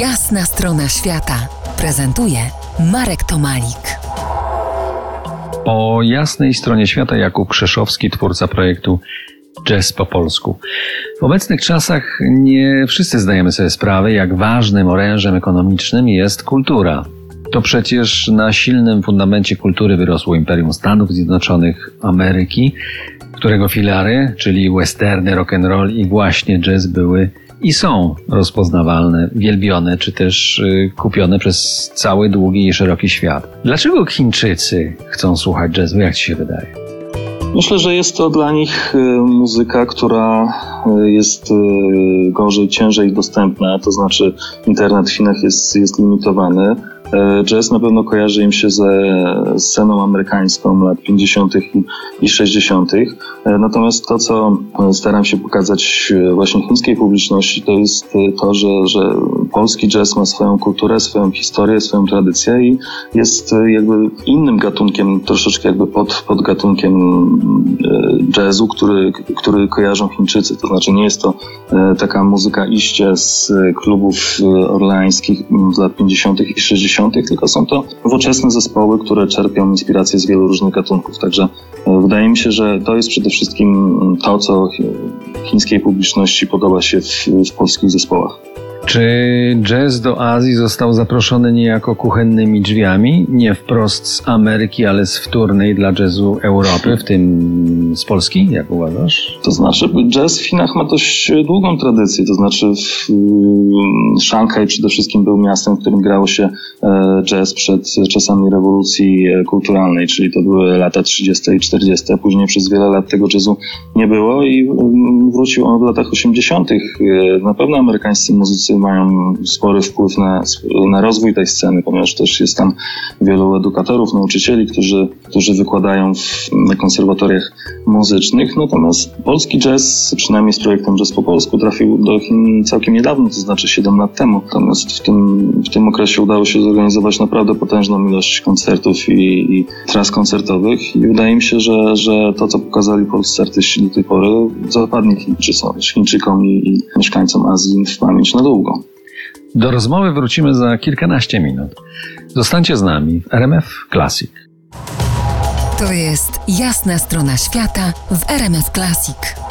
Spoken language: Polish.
Jasna strona świata prezentuje Marek Tomalik. Po jasnej stronie świata Jakub Krzeszowski, twórca projektu Jazz po polsku. W obecnych czasach nie wszyscy zdajemy sobie sprawę, jak ważnym orężem ekonomicznym jest kultura. To przecież na silnym fundamencie kultury wyrosło Imperium Stanów Zjednoczonych Ameryki, którego filary, czyli westerny, rock'n'roll i właśnie jazz były i są rozpoznawalne, wielbione, czy też y, kupione przez cały długi i szeroki świat. Dlaczego Chińczycy chcą słuchać jazzu? Jak Ci się wydaje? Myślę, że jest to dla nich y, muzyka, która y, jest gorzej, ciężej dostępna, to znaczy internet w Chinach jest, jest limitowany jazz na pewno kojarzy im się ze sceną amerykańską lat 50. i 60. E, natomiast to, co staram się pokazać właśnie chińskiej publiczności, to jest to, że, że polski jazz ma swoją kulturę, swoją historię, swoją tradycję i jest jakby innym gatunkiem, troszeczkę jakby pod, pod gatunkiem e, jazzu, który, który kojarzą Chińczycy. To znaczy nie jest to taka muzyka iście z klubów orleańskich z lat 50. i 60 tylko są to nowoczesne zespoły, które czerpią inspirację z wielu różnych gatunków. Także e, wydaje mi się, że to jest przede wszystkim to, co chińskiej publiczności podoba się w, w polskich zespołach. Czy jazz do Azji został zaproszony niejako kuchennymi drzwiami, nie wprost z Ameryki, ale z wtórnej dla jazzu Europy, w tym z Polski, jak uważasz? To znaczy, jazz w Chinach ma dość długą tradycję, to znaczy w Szanghaj przede wszystkim był miastem, w którym grało się e, jazz przed czasami rewolucji e, kulturalnej, czyli to były lata 30. i 40. Później przez wiele lat tego jazzu nie było i wrócił on w latach 80. E, na pewno amerykańscy muzycy mają spory wpływ na, na rozwój tej sceny, ponieważ też jest tam wielu edukatorów, nauczycieli, którzy, którzy wykładają w, na konserwatoriach muzycznych. Natomiast polski jazz, przynajmniej z projektem Jazz po polsku, trafił do Chin całkiem niedawno, to znaczy 7 lat temu. Natomiast w tym, w tym okresie udało się zorganizować naprawdę potężną ilość koncertów i, i tras koncertowych i wydaje mi się, że, że to, co pokazali polscy artyści do tej pory, zapadnie Chińczykom, i, i mieszkańcom Azji w pamięć na długo Do rozmowy wrócimy za kilkanaście minut. Zostańcie z nami w RMF Classic. To jest jasna strona świata w RMF Classic.